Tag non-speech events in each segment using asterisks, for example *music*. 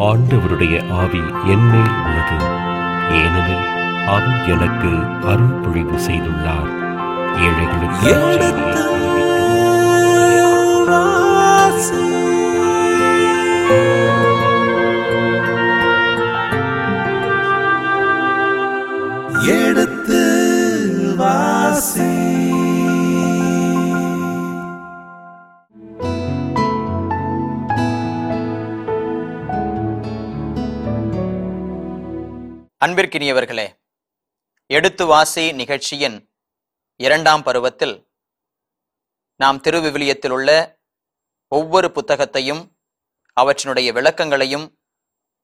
ஆண்டவருடைய ஆவி என்மேல் உள்ளது. ஏனெனில் அவர் எனக்கு அருள் பொழிவு செய்துள்ளார். ஏழைகளுக்கு எடுத்து வாசி. அன்பிற்கினியவர்களே எடுத்து வாசி நிகழ்ச்சியின் இரண்டாம் பருவத்தில் நாம் திருவிவிலியத்தில் உள்ள ஒவ்வொரு புத்தகத்தையும் அவற்றினுடைய விளக்கங்களையும்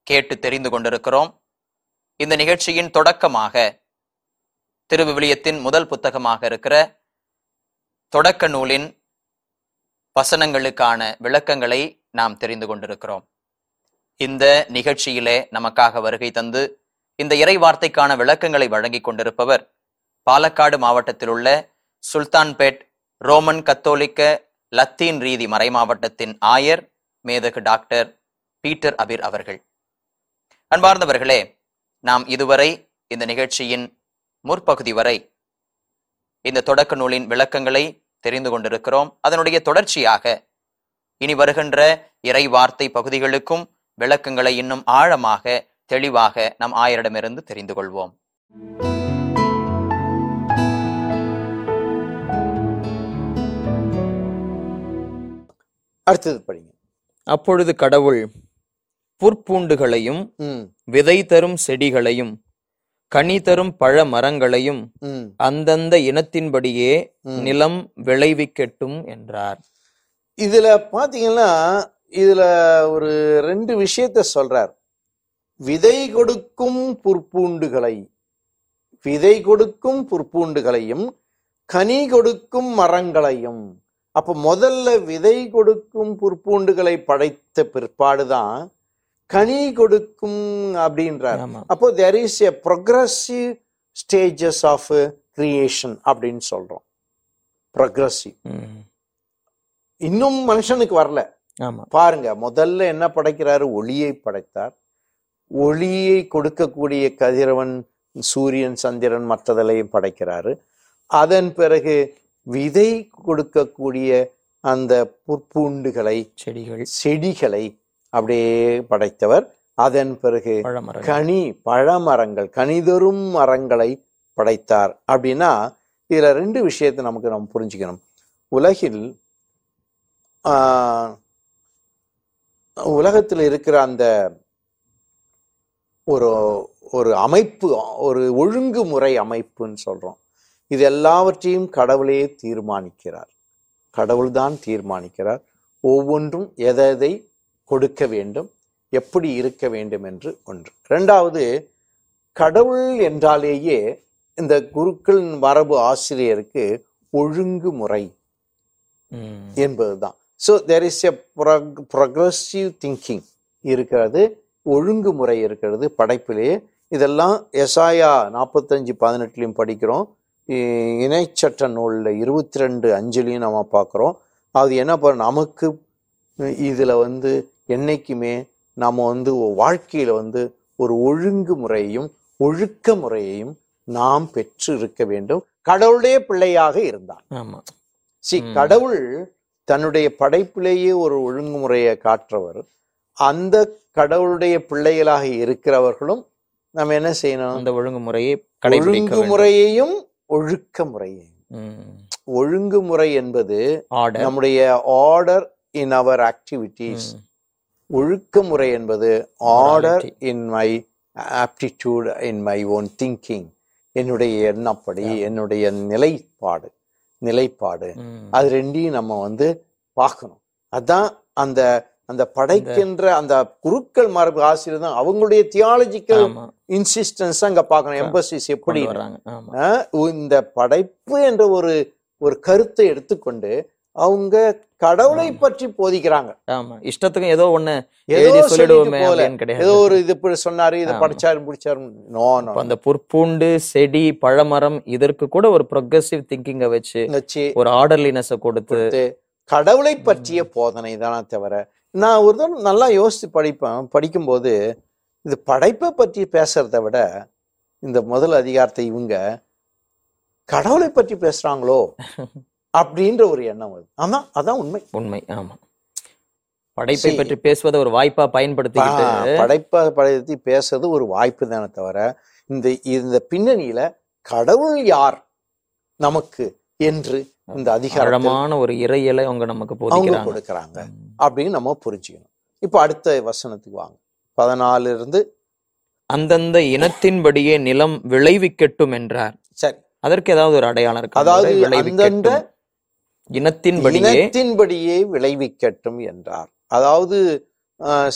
கேட்டு தெரிந்து கொண்டிருக்கிறோம். இந்த நிகழ்ச்சியின் தொடக்கமாக திருவிவிலியத்தின் முதல் புத்தகமாக இருக்கிற தொடக்க நூலின் வசனங்களுக்கான விளக்கங்களை நாம் தெரிந்து கொண்டிருக்கிறோம். இந்த நிகழ்ச்சியிலே நமக்காக வருகை தந்து இந்த இறை வார்த்தைக்கான விளக்கங்களை வழங்கிக் கொண்டிருப்பவர் பாலக்காடு மாவட்டத்தில் உள்ள சுல்தான்பேட் ரோமன் கத்தோலிக்க லத்தீன் ரீதி மறைமாவட்டத்தின் ஆயர் மேதகு டாக்டர் பீட்டர் அபிர் அவர்கள். அன்பார்ந்தவர்களே நாம் இதுவரை இந்த நிகழ்ச்சியின் முற்பகுதி வரை இந்த தொடக்க நூலின் விளக்கங்களை தெரிந்து கொண்டிருக்கிறோம். அதனுடைய தொடர்ச்சியாக இனி வருகின்ற இறை வார்த்தை பகுதிகளுக்கும் விளக்கங்களை இன்னும் ஆழமாக தெளிவாக நம் ஆயரிடமிருந்து தெரிந்து கொள்வோம். அடுத்தது படிங்க. அப்பொழுது கடவுள் புற்பூண்டுகளையும் விதை தரும் செடிகளையும் கனி தரும் பழ மரங்களையும் அந்தந்த இனத்தின்படியே. நிலம் விளைவிக்கட்டும் என்றார். இதுல பாத்தீங்கன்னா இதுல ஒரு ரெண்டு விஷயத்த சொல்றார். விதை கொடுக்கும் புற்பூண்டுகளை விதை கொடுக்கும் புற்பூண்டுகளையும் கனி கொடுக்கும் மரங்களையும். அப்ப முதல்ல விதை கொடுக்கும் புற்பூண்டுகளை படைத்த பிற்பாடுதான் கனி கொடுக்கும் அப்படின்றார். அப்போ there is a progressive stages of creation அப்படின்னு சொல்றோம். ப்ரொக்ரஸிவ். இன்னும் மனுஷனுக்கு வரல. பாருங்க முதல்ல என்ன படைக்கிறாரு? ஒளியை படைத்தார். ஒளியை கொடுக்கக்கூடிய கதிரவன் சூரியன் சந்திரன் மற்றதலையும் படைக்கிறாரு. அதன் பிறகு விதை கொடுக்கக்கூடிய அந்த புற்பூண்டுகளை செடிகள். செடிகளை அப்படியே படைத்தவர். அதன் பிறகு கனி பழமரங்கள் கனிதரும் மரங்களை படைத்தார். அப்படின்னா இதுல ரெண்டு விஷயத்தை நமக்கு நம்ம புரிஞ்சுக்கணும். உலகில் ஆஹ், உலகத்தில் இருக்கிற அந்த ஒரு ஒரு அமைப்பு ஒரு ஒழுங்குமுறை அமைப்புன்னு சொல்றோம். இது எல்லாவற்றையும் கடவுளே தீர்மானிக்கிறார். கடவுள்தான் தீர்மானிக்கிறார். ஒவ்வொன்றும் எதை கொடுக்க வேண்டும் எப்படி இருக்க வேண்டும் என்று ஒன்று. ரெண்டாவது கடவுள் என்றாலேயே இந்த குருக்கள் மரபு ஆசிரியருக்கு ஒழுங்குமுறை. என்பதுதான். So there is a progressive thinking இருக்கிறது. ஒழுங்குமுறை இருக்கிறது படைப்பிலே. இதெல்லாம் எசாயா நாற்பத்தஞ்சு பதினெட்டுலையும் படிக்கிறோம். இணைச்சட்ட நூலில் இருபத்தி ரெண்டு அஞ்சுலையும் நம்ம பார்க்குறோம். அது என்ன பண்ண நமக்கு இதில் வந்து என்னைக்குமே நம்ம வந்து வாழ்க்கையில் வந்து ஒரு ஒழுங்குமுறையையும் ஒழுக்க முறையையும் நாம் பெற்று இருக்க வேண்டும். கடவுளுடைய பிள்ளையாக இருந்தார் ஆமா. சி. கடவுள் தன்னுடைய படைப்பிலேயே ஒரு ஒழுங்குமுறையை காற்றவர். அந்த கடவுளுடைய பிள்ளைகளாக இருக்கிறவர்களும் நம்ம என்ன செய்யணும் அந்த ஒழுங்குமுறையை. ஒழுங்குமுறையையும் ஒழுக்க முறையையும். ஒழுங்குமுறை என்பது நம்முடைய ஆர்டர் இன் அவர் ஆக்டிவிட்டீஸ் ம். ஒழுக்கமுறை என்பது order. In my aptitude in my own thinking என்னுடைய எண்ணப்படி என்னுடைய நிலைப்பாடு நிலைப்பாடு. அது ரெண்டையும் நம்ம வந்து பார்க்கணும் அதான் அந்த அந்த படைக்கின்ற அந்த குருக்கள் மரபு ஆசிரியர் தான் அவங்களுடைய தியாலஜிக்கல் இன்சிஸ்டன்ஸ் அங்க பார்க்கணும். எம்பசிஸ் எப்படி? இந்த படைப்பு என்ற ஒரு ஒரு கருத்தை எடுத்துக்கொண்டு அவங்க கடவுளை பற்றி போதிக்கிறாங்க. ஆமா. இஷ்டத்துக்கும் ஏதோ ஒண்ணு ஏதோ எழுதி சொல்லிடுவோமே ஏதோ ஒரு இது இப்படி சொன்னாரு இதை. படிச்சாரு முடிச்சாரு. நோ நோ அந்த புற்பூண்டு செடி பழமரம் இதற்கு கூட ஒரு ப்ரொக்ரெசிவ் திங்கிங்கை வச்சு வச்சு ஒரு ஆர்டர்லினஸ கொடுத்து கடவுளை பற்றிய போதனை தானே தவிர நான் ஒரு தடவை நல்லா யோசித்து படிப்பேன். படிக்கும்போது இது படைப்பை பற்றி பேசுறதை விட இந்த முதல் அதிகாரத்தை இவங்க கடவுளை பற்றி பேசுறாங்களோ அப்படின்ற ஒரு எண்ணம் வருது. அதான் அதான் உண்மை. உண்மை ஆமா. படைப்பை. பற்றி பேசுவதை ஒரு வாய்ப்பா பயன்படுத்திக்கிட்டு ப- படைப்பை பற்றி பேசுறது ஒரு வாய்ப்பு தானே தவிர இந்த இந்த பின்னணியில கடவுள் யார் நமக்கு என்று இந்த அதிகாரத்தில் ஆழமான ஒரு இறையலை அவங்க நமக்கு கொடுக்கறாங்க. அப்படின்னு நம்ம புரிஞ்சுக்கணும். இப்போ அடுத்த வசனத்துக்கு வாங்க. பதினாலுல இருந்து அந்தந்த இனத்தின்படியே நிலம் விளைவிக்கட்டும் என்றார். சரி. அதற்கு ஏதாவது ஒரு அடையாளம் இருக்கு? அதாவது அந்தந்த இனத்தின்படியே இனத்தின்படியே விளைவிக்கட்டும் என்றார். அதாவது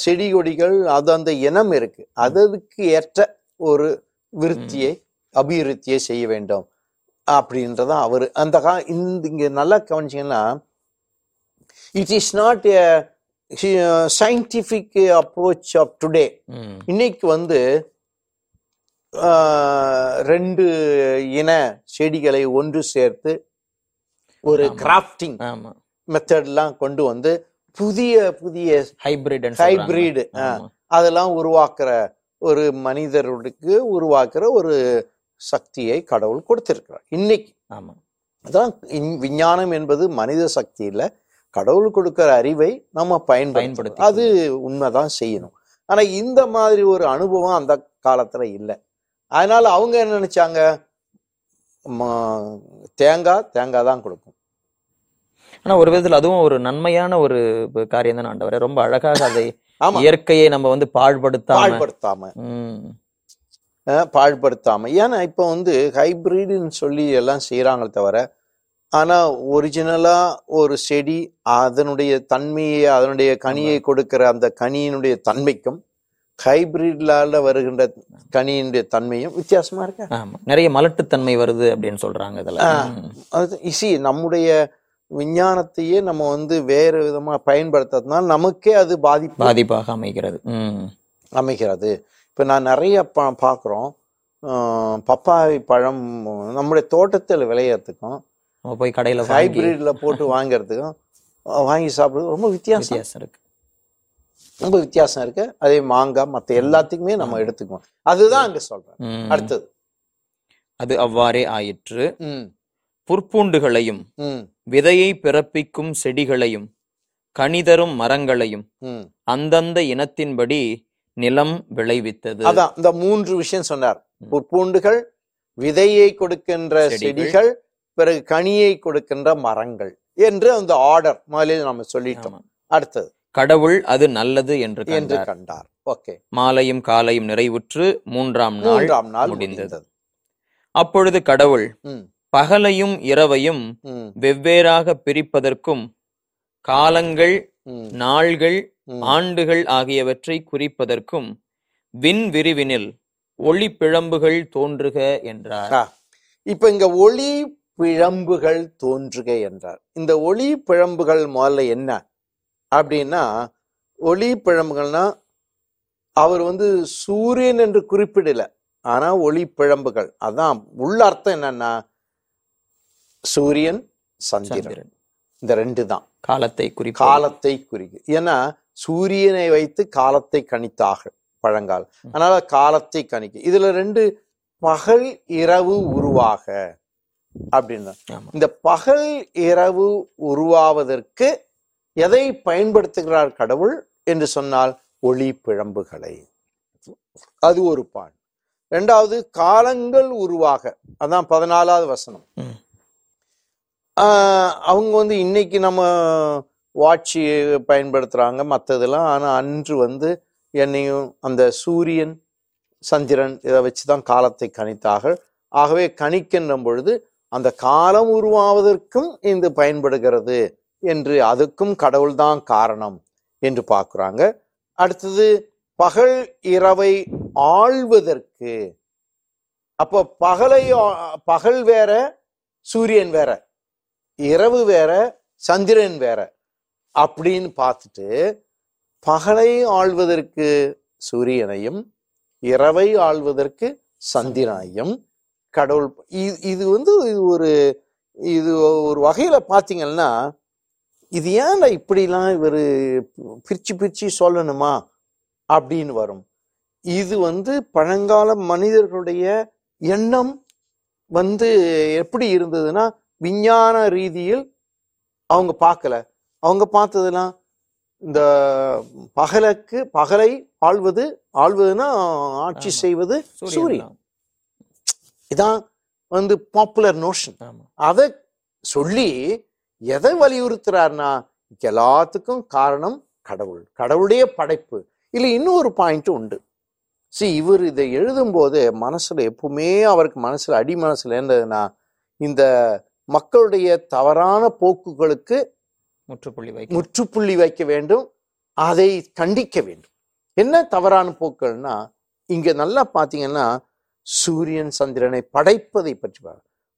செடி கொடிகள் அது அந்த இனம் இருக்கு. அதற்கு ஏற்ற ஒரு விருத்தியை அபிவிருத்தியை செய்ய வேண்டும். அப்படின்றத அவர் அந்த கா இந்த இங்க நல்லா கவனிச்சீங்கன்னா it is not scientific approach of today இன்னைக்கு வந்து ரெண்டு இன செடிகளை ஒன்று சேர்த்து ஒரு. கிராஃப்டிங் மெத்தட்லாம் கொண்டு வந்து புதிய புதிய ஹைபிரிட் ஹைபிரிட் அதெல்லாம் உருவாக்குற ஒரு மனிதருக்கு உருவாக்குற ஒரு சக்தியை கடவுள் கொடுத்திருக்கிறார். இன்னைக்கு. ஆமா. அதான் விஞ்ஞானம் என்பது மனித சக்தி இல்ல. கடவுள் கொடுக்கிற அறிவை நம்ம பயன்படுத்தி அது உண்மைதான் செய்யணும். ஆனா இந்த மாதிரி ஒரு அனுபவம் அந்த காலத்துல இல்லை. அதனால அவங்க என்ன நினைச்சாங்க? ம- தேங்காய் தேங்காய் தான் கொடுக்கும். ஆனா ஒரு விதத்துல அதுவும் ஒரு நன்மையான ஒரு காரியம் தான் ஆண்டவரே. ரொம்ப அழகாக அதை *laughs* ஆமா. இயற்கையை நம்ம வந்து பாழ்படுத்தாம. பாழ்படுத்தாம. பாழ்படுத்தாம. ஏன்னா இப்போ வந்து ஹைபிரிட்னு சொல்லி எல்லாம் செய்யறாங்களே தவிர ஆனா ஒரிஜினலா ஒரு செடி அதனுடைய தன்மையை அதனுடைய கனியை கொடுக்கிற அந்த கனியினுடைய தன்மைக்கும் ஹைபிரிட்லால வருகின்ற கனியினுடைய தன்மையும் வித்தியாசமா இருக்க? நிறைய மலட்டுத்தன்மை வருது அப்படின்னு சொல்றாங்க இதுல. அது இசி நம்முடைய விஞ்ஞானத்தையே நம்ம வந்து வேறு விதமா பயன்படுத்துறதுனால நமக்கே அது பாதிப்பு பாதிப்பாக அமைகிறது. அமைகிறது. இப்போ நான் நிறைய பா பார்க்குறோம். பப்பாய் பழம் நம்முடைய தோட்டத்தில் விளையறதுக்கும் நம்ம போய் கடையில ஹைபிரிட்ல போட்டு வாங்குறதுக்கும் வாங்கி சாப்பிடுறது ரொம்ப வித்தியாசம். வித்தியாசம் இருக்கு. ரொம்ப வித்தியாசம் இருக்கு. அதே மாங்காய் மற்ற எல்லாத்துக்குமே நம்ம எடுத்துக்குவோம். அதுதான் அங்க சொல்றேன். அடுத்தது. அது அவ்வாறே ஆயிற்று. புற்பூண்டுகளையும் விதையை பிறப்பிக்கும் செடிகளையும் கனிதரும் மரங்களையும் அந்தந்த இனத்தின்படி நிலம் விளைவித்தது. அதான் இந்த மூன்று விஷயம் சொன்னார். புற்பூண்டுகள் விதையை கொடுக்கின்ற செடிகள். பிறகு கனியை கொடுக்கின்ற மரங்கள் என்று அந்த ஆர்டர் முதலில் நம்ம சொல்லிட்டோம். அடுத்தது. கடவுள் அது நல்லது என்று என்று கண்டார். ஓகே. மாலையும் காலையும் நிறைவுற்று மூன்றாம் நாள் நாள் முடிந்தது. அப்பொழுது கடவுள் பகலையும் இரவையும் வெவ்வேறாக பிரிப்பதற்கும் காலங்கள் நாள்கள். ஆண்டுகள் ஆகியவற்றை குறிப்பதற்கும் விண் விரிவினில் ஒளி பிழம்புகள் தோன்றுக என்றார். இப்ப இங்க ஒளி பிழம்புகள் தோன்றுக என்றார். இந்த ஒளி பிழம்புகள் முதல்ல என்ன? அப்படின்னா ஒளி பிழம்புகள்னா அவர் வந்து சூரியன் என்று குறிப்பிடல. ஆனா ஒளி பிழம்புகள். அதான் உள்ள அர்த்தம் என்னன்னா சூரியன் சந்திரன். இந்த ரெண்டு தான். காலத்தை குறிப்பது. காலத்தை குறிக்கும் ஏன்னா சூரியனை வைத்து காலத்தை கணித்தாக பழங்கால். அதனால காலத்தை கணிக்க. இதுல ரெண்டு பகல் இரவு உருவாக. அப்படின்னு. இந்த பகல் இரவு உருவாவதற்கு எதை பயன்படுத்துகிறார் கடவுள் என்று சொன்னால் ஒளி பிழம்புகளை. அது ஒரு பான் ரெண்டாவது காலங்கள் உருவாக. அதான் பதினாலாவது வசனம். அவங்க வந்து இன்னைக்கு நம்ம வாட்சி பயன்படுத்துறாங்க மற்றதெல்லாம் ஆனா அன்று வந்து என்னையும் அந்த சூரியன் சந்திரன் இதை வச்சு தான் காலத்தை கணித்தார்கள். ஆகவே கணிக்கின்ற பொழுது அந்த காலம் உருவாவதற்கும் இது பயன்படுகிறது என்று அதுக்கும் கடவுள்தான் காரணம் என்று பார்க்குறாங்க. அடுத்தது பகல் இரவை ஆள்வதற்கு. அப்போ பகலை ஆ- பகல் வேற சூரியன் வேற இரவு வேற சந்திரன் வேற அப்படின்னு பார்த்துட்டு பகலை ஆள்வதற்கு சூரியனையும் இரவை ஆழ்வதற்கு சந்திரனையும் கடவுள் இது இது வந்து இது ஒரு இது ஒரு வகையில பார்த்தீங்கன்னா இது ஏன்டா இப்படிலாம் இவர் பிரிச்சு பிரிச்சு சொல்லணுமா அப்படின்னு வரும் இது வந்து பழங்கால மனிதர்களுடைய எண்ணம் வந்து எப்படி இருந்ததுன்னா விஞ்ஞான ரீதியில் அவங்க பார்க்கல அவங்க பார்த்ததுலாம் இந்த பகலுக்கு பகலை ஆள்வது ஆள்வதுன்னா ஆட்சி. செய்வது சூரியன். இதான் வந்து பாப்புலர் நோஷன் அதை சொல்லி எதை வலியுறுத்துறாருன்னா எல்லாத்துக்கும் காரணம் கடவுள் கடவுளுடைய படைப்பு. இல்ல இன்னொரு பாயிண்ட் உண்டு. சி இவர் இதை எழுதும்போது மனசுல எப்பவுமே அவருக்கு மனசுல அடி மனசுல என்னதுன்னா இந்த மக்களுடைய தவறான போக்குகளுக்கு முற்றுப்புள்ளி வைக்க முற்றுப்புள்ளி வைக்க வேண்டும் அதை கண்டிக்க வேண்டும். என்ன தவறான போக்குகள்னா இங்க நல்லா பாத்தீங்கன்னா சூரியன் சந்திரனை படைப்பதை பற்றி.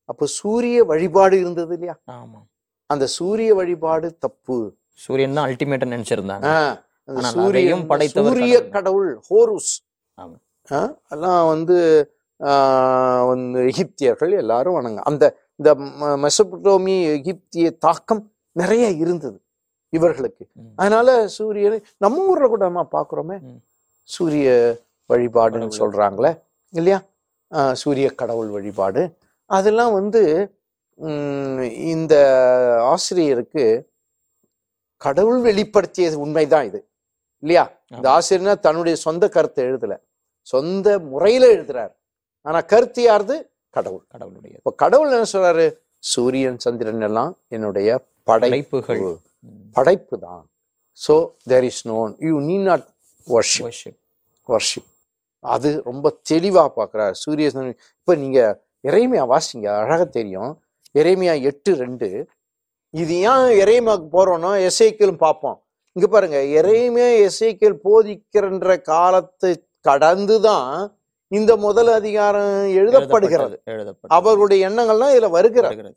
அப்போ சூரிய வழிபாடு இருந்தது இல்லையா ஆமா அந்த சூரிய வழிபாடு தப்பு சூரியன் தான் அல்டிமேட்டா நினைச்சிருந்தாங்க சூரியன் படைத்தவர் சூரிய கடவுள். ஹோருஸ் எல்லாம் வந்து ஆஹ், வந்து எகிப்தியர்கள் எல்லாரும் வணங்க அந்த இந்த ம- மெசபடோமிய எகிப்திய தாக்கம் நிறைய இருந்தது இவர்களுக்கு. அதனால சூரியனை நம்ம ஊர்ல கூட நம்ம பாக்குறோமே. சூரிய வழிபாடுன்னு. சொல்றாங்களே இல்லையா சூரிய கடவுள் வழிபாடு. அதெல்லாம் வந்து இந்த ஆசிரியருக்கு கடவுள் வெளிப்படுத்தியது உண்மைதான் இது. இல்லையா? இந்த ஆசிரியர்னா தன்னுடைய சொந்த கருத்தை எழுதல. சொந்த முறையில எழுதுறாரு. ஆனா கருத்து யாருது? கடவுள். கடவுளுடைய இப்ப கடவுள் என்ன சொல்றாரு? சூரியன் சந்திரன் எல்லாம் என்னுடைய படைப்பு படைப்புகள். படைப்பு தான் so there is none you need not worship worship. Worship அது ரொம்ப தெளிவா பார்க்குறாரு சூரிய இப்ப நீங்க இறைமையா வாசிங்க அழகா தெரியும். இறைமையா எட்டு ரெண்டு. இது ஏன் இறைமையாக்கு போறோம்னா எஸ்ஐக்கியலும் பார்ப்போம். இங்க பாருங்க இறைமையா எஸ்ஐக்கியல் போதிக்கின்ற காலத்தை கடந்துதான் இந்த முதல் அதிகாரம் எழுதப்படுகிறது. அவர்களுடைய எண்ணங்கள்லாம் இதுல வருகிறது.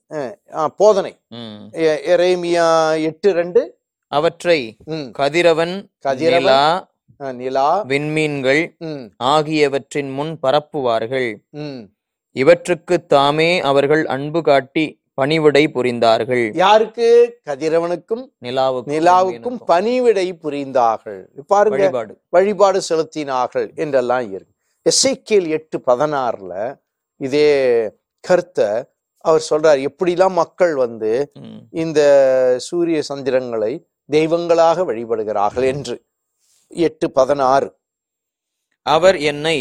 போதனை. எரேமியா எட்டு ரெண்டு. அவற்றை கதிரவன் கதிரவன், நிலா. விண்மீன்கள் ஆகியவற்றின் முன் பரப்புவார்கள். இவற்றுக்கு தாமே அவர்கள் அன்பு காட்டி பணிவிடை புரிந்தார்கள். யாருக்கு? கதிரவனுக்கும் நிலாவுக்கும் நிலாவுக்கும். பணிவிடை புரிந்தார்கள். பாருங்க வழிபாடு. வழிபாடு செலுத்தினார்கள் என்றெல்லாம் இருக்கு. எஸ்ஐகேல் எட்டு பதினாறுல இதே கருத்தை அவர் சொல்றார். எப்படிலாம் மக்கள் வந்து. இந்த சூரிய சந்திரங்களை தெய்வங்களாக வழிபடுகிறார்கள் என்று. எட்டு பதினாறு. அவர் என்னை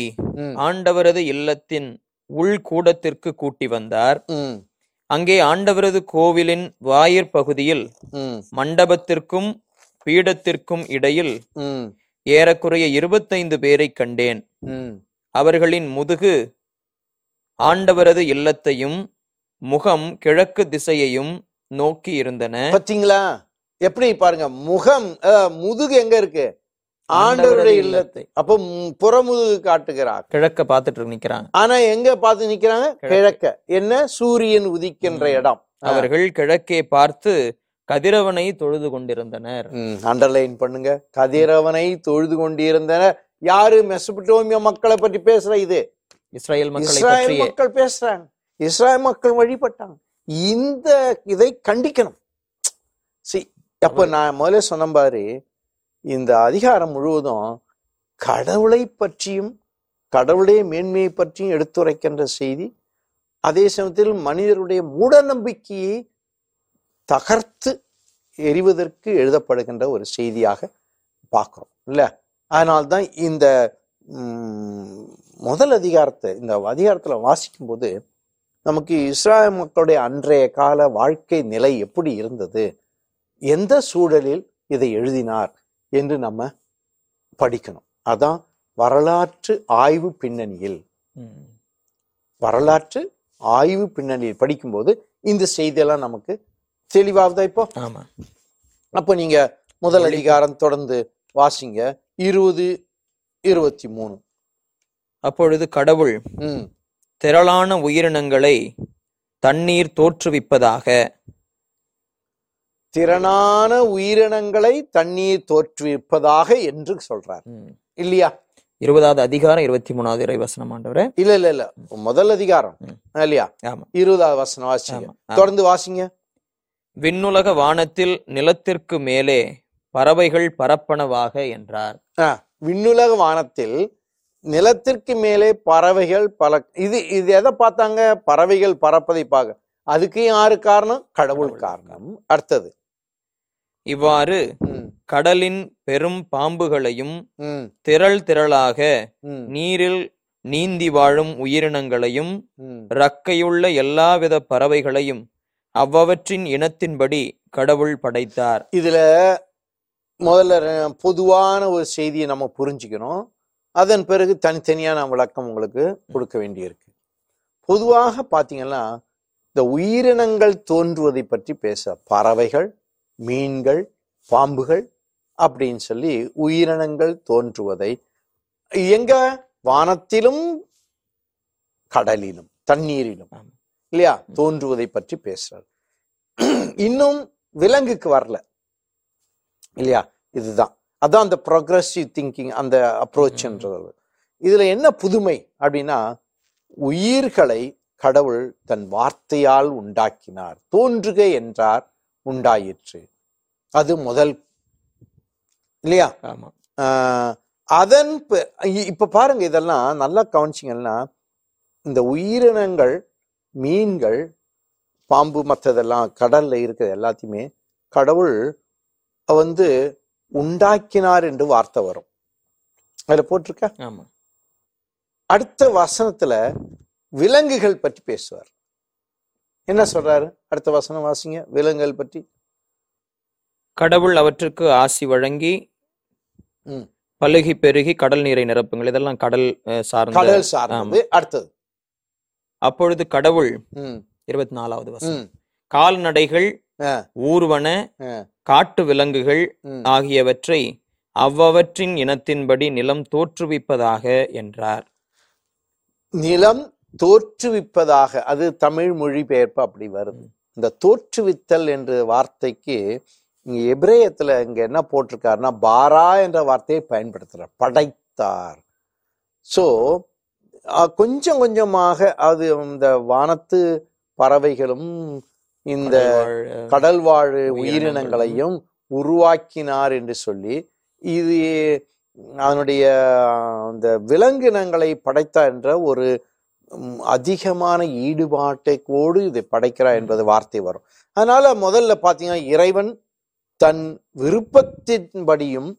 ஆண்டவரது இல்லத்தின் உள்கூடத்திற்கு கூட்டி வந்தார். அங்கே ஆண்டவரது கோவிலின் வாயிற் பகுதியில் மண்டபத்திற்கும் பீடத்திற்கும் இடையில் ஏறக்குறைய இருபத்தைந்து பேரைக் கண்டேன். அவர்களின் முதுகு ஆண்டவரது இல்லத்தையும் முகம் கிழக்கு திசையையும் நோக்கி இருந்தன. பாத்தீங்களா எப்படி பாருங்க முகம் முதுகு எங்க இருக்கு? ஆண்டவருடைய இல்லத்தை. அப்ப புறமுதுகு காட்டுகிறார். கிழக்க பார்த்துட்டு நிக்கிறாங்க. ஆனா எங்க பார்த்து நிக்கிறாங்க? கிழக்க. என்ன? சூரியன் உதிக்கின்ற இடம். அவர்கள் கிழக்கே பார்த்து கதிரவனை தொழுது கொண்டிருந்தனர். அண்டர்லைன் பண்ணுங்க. கதிரவனை தொழுது கொண்டிருந்தனர். யாரு? மெசபடோமிய மக்களை பற்றி பேசுற இது. இஸ்ரேல் பற்றிய. மக்கள் பேசுறாங்க. இஸ்ராயல் மக்கள் வழிபட்டாங்க. இந்த இதை கண்டிக்கணும். சி அப்ப நான் முதல்ல சொன்ன பாரு. இந்த அதிகாரம் முழுவதும் கடவுளை பற்றியும் கடவுளே மேன்மையை பற்றியும் எடுத்துரைக்கின்ற செய்தி அதே சமயத்தில் மனிதருடைய மூட நம்பிக்கையை தகர்த்து எறிவதற்கு எழுதப்படுகின்ற ஒரு செய்தியாக பார்க்குறோம் இல்லை? அதனால்தான் இந்த முதல் அதிகாரத்தை இந்த அதிகாரத்தில் வாசிக்கும்போது நமக்கு இஸ்ராயல் மக்களுடைய அன்றைய கால வாழ்க்கை நிலை எப்படி இருந்தது? எந்த சூழலில் இதை எழுதினார்? என்று நம்ம படிக்கணும். அதான் வரலாற்று ஆய்வு பின்னணியில். வரலாற்று ஆய்வு பின்னணியில் படிக்கும்போது இந்த செய்தியெல்லாம் நமக்கு தெளிவாகுதா இப்போ? ஆமா. அப்போ நீங்க முதல் அதிகாரம் தொடர்ந்து வாசிங்க. இருபது இருபத்தி மூணு அப்பொழுது கடவுள் திரளான உயிரினங்களை தண்ணீர் தோற்றுவிப்பதாக திறனான உயிரினங்களை தண்ணீர் தோற்றுவிப்பதாக என்று சொல்றார். இல்லையா? இருபதாவது அதிகாரம் இருபத்தி மூணாவது இறைவசனம் ஆண்டவரே. இல்ல இல்ல இல்ல. முதல் அதிகாரம். இல்லையா? ஆமா. இருபதாவது வசனம் வாசிங்க. தொடர்ந்து வாசிங்க. விண்ணுலக வானத்தில் நிலத்திற்கு மேலே பறவைகள் பரப்பனவாக என்றார். விண்ணுலக வானத்தில் நிலத்திற்கு மேலே பறவைகள் பல இது இது எதை பார்த்தாங்க? பறவைகள் பறப்பதை பார்க்க. அதுக்கு யாரு காரணம்? கடவுள் காரணம். அடுத்தது இவ்வாறு கடலின் பெரும் பாம்புகளையும் திரள் திரளாக நீரில் நீந்தி வாழும் உயிரினங்களையும். ரக்கையுள்ள எல்லாவித பறவைகளையும் அவ்வவற்றின் இனத்தின்படி கடவுள் படைத்தார். இதுல முதல்ல பொதுவான ஒரு செய்தியை நம்ம புரிஞ்சுக்கணும். அதன் பிறகு தனித்தனியான விளக்கம் உங்களுக்கு கொடுக்க வேண்டியிருக்கு. பொதுவாக பார்த்தீங்கன்னா இந்த உயிரினங்கள் தோன்றுவதை பற்றி பேச பறவைகள் மீன்கள் பாம்புகள் அப்படின்னு சொல்லி உயிரினங்கள் தோன்றுவதை எங்க வானத்திலும் கடலிலும் தண்ணீரிலும். இல்லையா? தோன்றுவதை பற்றி பேசுறாரு. இன்னும் விலங்குக்கு வரல இல்லையா? இதுதான். அதான் அந்த ப்ரோக்ரஸிவ் திங்கிங் அந்த அப்ரோச்ன்றது இதுல என்ன புதுமை அப்படின்னா உயிர்களை கடவுள் தன் வார்த்தையால் உண்டாக்கினார். தோன்றுக என்றார். உண்டாயிற்று. அது முதல் இல்லையா? ஆமா. அதன் இப்ப பாருங்க இதெல்லாம் நல்லா கவனிச்சிங்கன்னா இந்த உயிரினங்கள் மீன்கள் பாம்பு மற்றதெல்லாம் கடல்ல இருக்கிற எல்லாத்தையுமே கடவுள் வந்து உண்டாக்கினார் என்று வார்த்தை வரும். அதுல போட்டிருக்க? ஆமா. அடுத்த வசனத்துல விலங்குகள் பற்றி பேசுவார். என்ன சொல்றாரு? அடுத்த வசனம் வாசிங்க. விலங்குகள் பற்றி. கடவுள் அவற்றுக்கு ஆசி வழங்கி ம். பலுகி பெருகி கடல் நீரை நிரப்புங்கள். இதெல்லாம் கடல் சார்ந்த கடல் சார்ந்தது. அடுத்தது. அப்பொழுது கடவுள் இருபத்தி நாலாவது வசனம். கால்நடைகள். ஊர்வன. காட்டு விலங்குகள். ஆகியவற்றை அவ்வவற்றின் இனத்தின்படி நிலம் தோற்றுவிப்பதாக என்றார். நிலம் தோற்றுவிப்பதாக அது தமிழ் மொழிபெயர்ப்பு அப்படி வருது. இந்த தோற்றுவித்தல் என்ற வார்த்தைக்கு இங்க எபிரேயத்துல இங்க என்ன போட்டிருக்காருன்னா பாரா என்ற வார்த்தையை பயன்படுத்துறார் படைத்தார். சோ கொஞ்சம் கொஞ்சமாக அது இந்த வானத்து பறவைகளும் இந்த கடல் வாழ் உயிரினங்களையும் உருவாக்கினார் என்று சொல்லி இது அதனுடைய அந்த விலங்கினங்களை படைத்தார் என்ற ஒரு அதிகமான ஈடுபாட்டைக்கோடு இதை படைக்கிறார் என்பது வார்த்தை வரும். அதனால முதல்ல பார்த்தீங்கன்னா இறைவன் தன் விருப்பத்தின்படியும்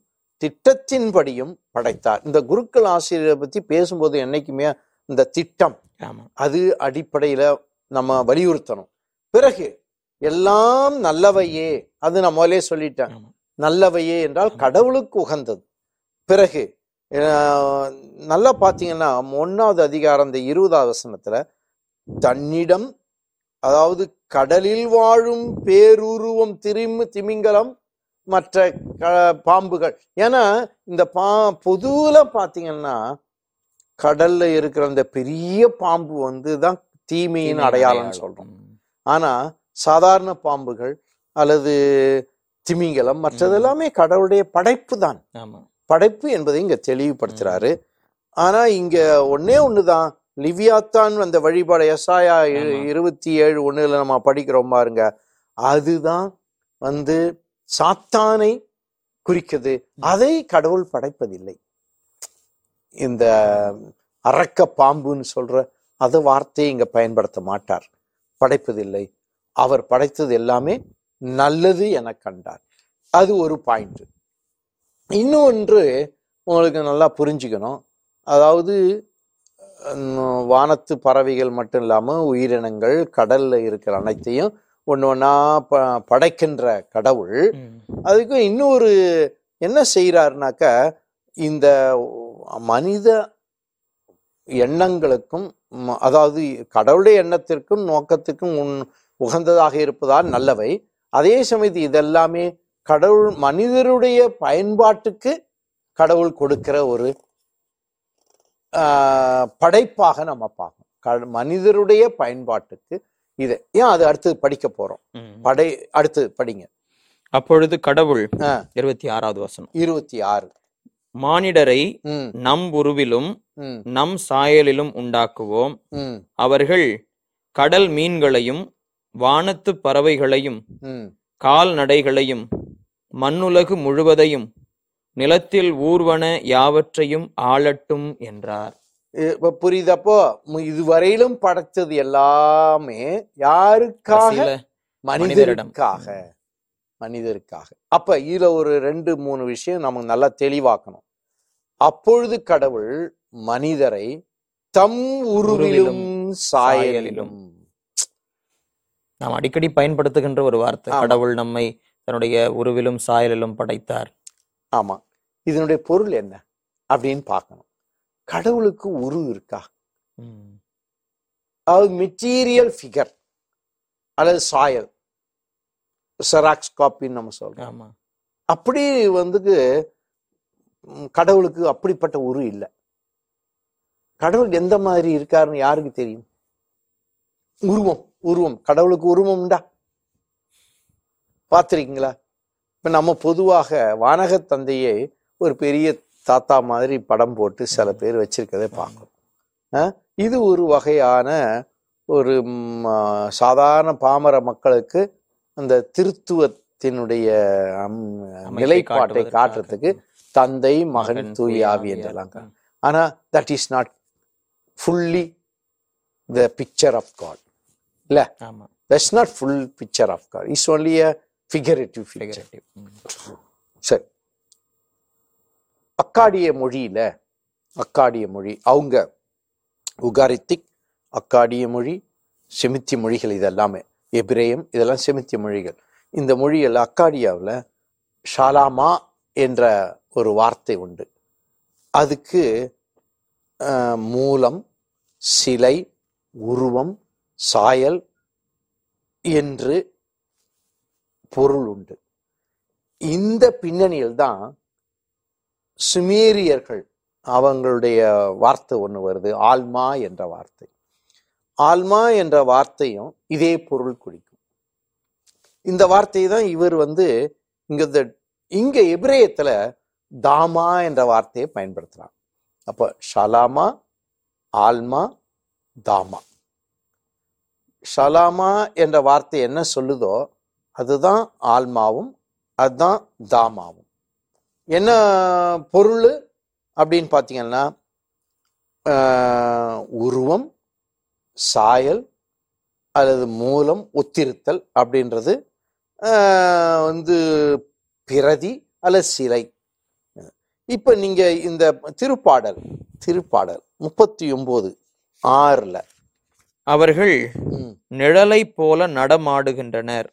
திட்டத்தின்படியும் படைத்தார். இந்த குருக்கள் ஆசிரியரை பத்தி பேசும்போது என்னைக்குமே இந்த திட்டம் ஆமா. அது அடிப்படையில நம்ம வலியுறுத்தணும். பிறகு எல்லாம் நல்லவையே அது நான் முதலே சொல்லிட்டேன். நல்லவையே என்றால் கடவுளுக்கு உகந்தது. பிறகு நல்லா பார்த்தீங்கன்னா ஒன்னாவது அதிகாரம் இந்த இருபதாவது வசனத்துல தன்னிடம் அதாவது கடலில் வாழும் பேருருவம் திரிமு திமிங்கலம் மற்ற க- பாம்புகள் ஏன்னா இந்த பா பொதுவுல பார்த்தீங்கன்னா கடல்ல இருக்கிற அந்த பெரிய பாம்பு வந்து தான் தீமையின் அடையாளம்னு சொல்றோம். ஆனா சாதாரண பாம்புகள் அல்லது திமிங்கலம் மற்றது ம். எல்லாமே கடவுளுடைய படைப்பு தான் ஆமா படைப்பு என்பதை இங்க தெளிவுபடுத்துறாரு. ஆனா இங்க ஒண்ணே ஒண்ணுதான். லிவியாத்தான் அந்த வழிபாடு எஸ்ஆயா. இருபத்தி ஏழு ஒண்ணுல நம்ம படிக்கிறோம் பாருங்க. அதுதான் வந்து சாத்தானை குறிக்குது. அதை கடவுள் படைப்பதில்லை. இந்த அரக்க பாம்புன்னு சொல்ற அது வார்த்தையை இங்க பயன்படுத்த மாட்டார். படைப்பதில்லை. அவர் படைத்தது எல்லாமே நல்லது என கண்டார். அது ஒரு பாயிண்ட். இன்னொன்று உங்களுக்கு நல்லா புரிஞ்சுக்கணும். அதாவது வானத்து பறவைகள் மட்டும் இல்லாமல் உயிரினங்கள் கடல்ல இருக்கிற அனைத்தையும் ஒன்று ஒன்றா ப படைக்கின்ற கடவுள். ம். அதுக்கு இன்னொரு என்ன செய்கிறாருனாக்க இந்த மனித எண்ணங்களுக்கும் அதாவது கடவுளுடைய எண்ணத்திற்கும் நோக்கத்துக்கும் உன் உகந்ததாக இருப்பதால் நல்லவை. அதே சமயத்தில் இதெல்லாமே கடவுள் மனிதருடைய பயன்பாட்டுக்கு கடவுள் கொடுக்கிற ஒரு படைப்பாக நம்ம பார்க்கணும். மனிதருடைய பயன்பாட்டுக்கு இது. ஏன் அது அடுத்தது படிக்க போறோம். படை அடுத்தது படிங்க. அப்பொழுது கடவுள். இருபத்தி ஆறாவது வசனம். இருபத்தி ஆறு. மானிடரை நம் உருவிலும் நம் சாயலிலும் உண்டாக்குவோம். அவர்கள் கடல் மீன்களையும் வானத்து பறவைகளையும் கால்நடைகளையும் மண்ணுலகு முழுவதையும் நிலத்தில் ஊர்வன யாவற்றையும் ஆளட்டும் என்றார். இப்ப புரியுதப்போ இதுவரையிலும் படைச்சது எல்லாமே யாருக்காக? மனிதருக்காக. மனிதருக்காக. அப்ப இதுல ஒரு ரெண்டு மூணு விஷயம் நமக்கு நல்லா தெளிவாக்கணும். அப்பொழுது கடவுள் மனிதரை தம் உருவிலும் சாயலிலும். நாம் அடிக்கடி பயன்படுத்துகின்ற ஒரு வார்த்தை. கடவுள் நம்மை தன்னுடைய உருவிலும் சாயலிலும் படைத்தார். ஆமா. இதனுடைய பொருள் என்ன அப்படின்னு பார்க்கணும். கடவுளுக்கு உரு இருக்கா. அதாவது மெட்டீரியல் ஃபிகர் அல்லது சாயல் செராக்ஸ் காப்பின்னு நம்ம சொல்றோம். ஆமா. அப்படி வந்து கடவுளுக்கு அப்படிப்பட்ட உரு இல்லை. கடவுள் எந்த மாதிரி இருக்காருன்னு யாருக்கு தெரியும்? உருவம் உருவம். கடவுளுக்கு உருவம் உண்டா? பார்த்துருக்கீங்களா? இப்ப நம்ம பொதுவாக வானக தந்தையை ஒரு பெரிய தாத்தா மாதிரி படம் போட்டு சில பேர் வச்சிருக்கதை பார்க்கணும் இது ஒரு வகையான ஒரு சாதாரண பாமர மக்களுக்கு அந்த திருத்துவத்தினுடைய நிலைப்பாட்டை. காட்டுறதுக்கு தந்தை மகன் மகன், தூய் தூய ஆவி ஆவியார். என்றெல்லாம் கா- ஆனா that is not fully the picture of God இல்ல? That's not full picture of God is only a figurative. ம். சரி அக்காடிய மொழியில அக்காடிய மொழி அவங்க உகாரித்திக் அக்காடிய மொழி செமித்திய மொழிகள் இதெல்லாமே எபிரேயம் இதெல்லாம் செமித்திய மொழிகள் இந்த மொழிகள் அக்காடியாவில் ஷாலாமா என்ற ஒரு வார்த்தை உண்டு அதுக்கு மூலம் சிலை உருவம் சாயல் என்று பொருள் உண்டு. இந்த பின்னணியில் தான் சுமேரியர்கள் அவங்களுடைய வார்த்தை ஒன்று வருது ஆல்மா என்ற வார்த்தை. ஆல்மா என்ற வார்த்தையும் இதே பொருள் குறிக்கும். இந்த வார்த்தையை தான் இவர் வந்து இங்க இங்க எபிரேயத்துல தாமா என்ற வார்த்தையை பயன்படுத்துறாங்க அப்ப ஷலாமா ஆல்மா தாமா. ஷலாமா என்ற வார்த்தை என்ன சொல்லுதோ அதுதான் ஆல்மாவும் அதுதான் தாமாவும். என்ன பொருள் அப்படின்னு பார்த்தீங்கன்னா உருவம் சாயல் அல்லது மூலம் ஒத்திருத்தல் அப்படின்றது வந்து பிரதி அல்லது சிலை. இப்ப நீங்க இந்த திருப்பாடல் திருப்பாடல் முப்பத்தி ஒன்பது ஆறுல. அவர்கள் ம், நிழலைப் போல நடமாடுகின்றனர்.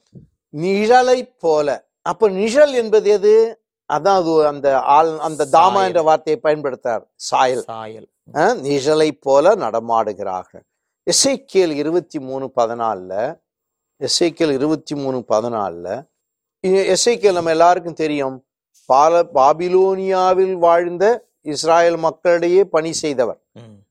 நிழலை போல. அப்ப நிழல் என்பது எது? அதான் அது அந்த ஆள் அந்த தாமா. என்ற வார்த்தையை பயன்படுத்தார். சாயல். சாயல். நிழலை போல நடமாடுகிறார்கள். எஸ்ஐக்கியல் இருபத்தி மூணு பதினாலில் எஸ்ஐக்கியல் இருபத்தி மூணு பதினாலில் எஸ்ஐக்கியல் நம்ம எல்லாருக்கும் தெரியும். பால பாபிலோனியாவில் வாழ்ந்த இஸ்ராயல் மக்களிடையே பணி செய்தவர்.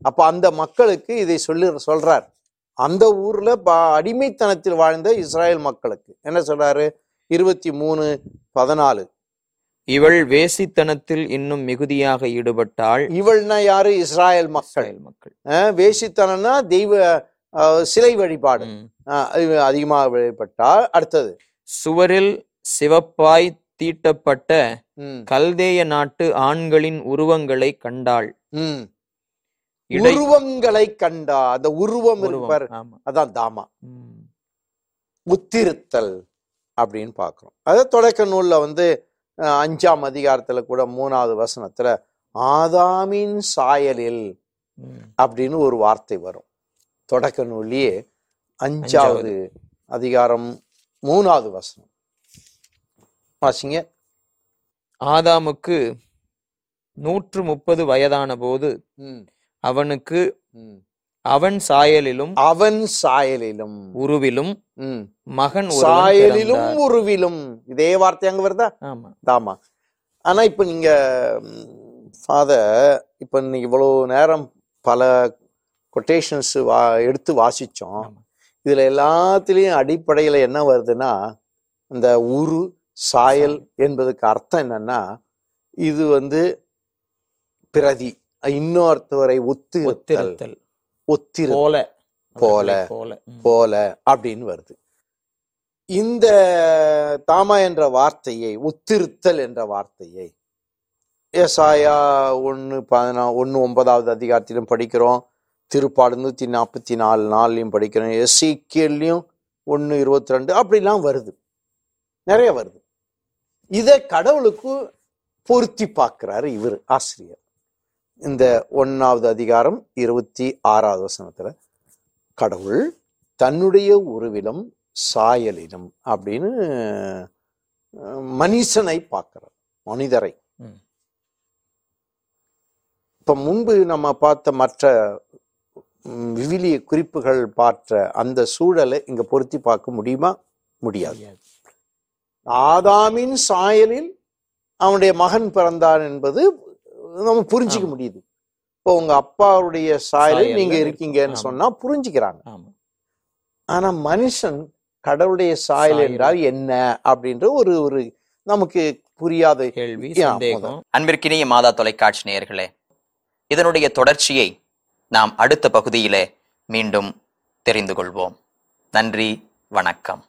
அப்ப அந்த மக்களுக்கு இதை சொல்லி சொல்றார். அந்த ஊர்ல பா- அடிமைத்தனத்தில் வாழ்ந்த இஸ்ராயல் மக்களுக்கு. என்ன சொல்றாரு? இருபத்தி மூணு பதினாலு. இவள் வேசித்தனத்தில் இன்னும் மிகுதியாக ஈடுபட்டாள். இவள்னா யாரு? இஸ்ராயல் மக்கள். மக்கள். வேசித்தனம்னா தெய்வ சிலை வழிபாடு. அதிகமாக வழிபட்டால் அடுத்தது. சுவரில் சிவப்பாய் தீட்டப்பட்ட கல்தேய நாட்டு ஆண்களின் உருவங்களை கண்டாள். உருவங்களை கண்டா அந்த உருவம். இருப்பார். அதான் தாமா. உத்திருத்தல் அப்படின்னு பார்க்கிறோம். அது தொடக்க நூல்ல வந்து அஞ்சாம் அதிகாரத்துல கூட மூணாவது வசனத்துல ஆதாமின் சாயலில். அப்படின்னு ஒரு வார்த்தை வரும். தொடக்க நூல்லையே அஞ்சாவது அதிகாரம் மூணாவது வசனம். வாசிங்க. ஆதாமுக்கு நூற்று முப்பது வயதான போது அவனுக்கு. அவன் சாயலிலும் அவன் சாயலிலும் உருவிலும். மகன் சாயலிலும். உருவிலும் இதே வார்த்தை அங்க வருதா ஆமா தாமா ஆனா இப்ப நீங்க ஃபாதர் இப்ப இன்னைக்கு இவ்வளவு நேரம் பல கொட்டேஷன்ஸ் வா எடுத்து வாசிச்சோம் ஆமா. இதுல எல்லாத்துலயும் அடிப்படையில என்ன வருதுன்னா இந்த உரு சாயல் என்பதுக்கு அர்த்தம் என்னன்னா இது வந்து பிரதி இன்னொருத்தவரை ஒத்து ஒத்திருத்தல். ஒத்திரு போல. போல. போல. அப்படின்னு வருது. இந்த தாமா என்ற வார்த்தையை ஒத்திருத்தல் என்ற வார்த்தையை ஏசாயா ஒன்று பதினா ஒன்று ஒன்பதாவது அதிகாரத்திலும் படிக்கிறோம். திருப்பாடு நூற்றி நாற்பத்தி நாலு நாலுலையும் படிக்கிறோம். எஸ்சிக்கியல்லையும் ஒன்று இருபத்தி ரெண்டு அப்படிலாம் வருது. நிறைய வருது. இதை கடவுளுக்கு பொருத்தி பார்க்கிறாரு இவர் ஆசிரியர். இந்த ஒன்னாவது அதிகாரம் இருபத்தி ஆறாவது வசனத்துல கடவுள் தன்னுடைய உருவிலும் சாயலிலும் அப்படின்னு மனுஷனை பார்க்கிறார் மனிதரை. இப்ப முன்பு நம்ம பார்த்த மற்ற விவிலிய குறிப்புகள் பார்த்த அந்த சூழலை இங்க பொருத்தி பார்க்க முடியுமா? முடியாது. ஆதாமின் சாயலில் அவனுடைய மகன் பிறந்தான் என்பது நம்ம புரிஞ்சிக்க. முடியுது இப்போ உங்க அப்பாவுடைய சாயலில் நீங்க இருக்கு. இருக்கீங்கன்னு. சொன்னா புரிஞ்சுக்கிறாங்க ஆனா மனுஷன் கடவுளுடைய சாயல். என்றால் என்ன அப்படின்ற ஒரு ஒரு நமக்கு புரியாத கேள்வி அன்பிற்கினிய மாதா தொலைக்காட்சி நேயர்களே இதனுடைய தொடர்ச்சியை நாம் அடுத்த பகுதியிலே மீண்டும் தெரிந்து கொள்வோம் நன்றி வணக்கம்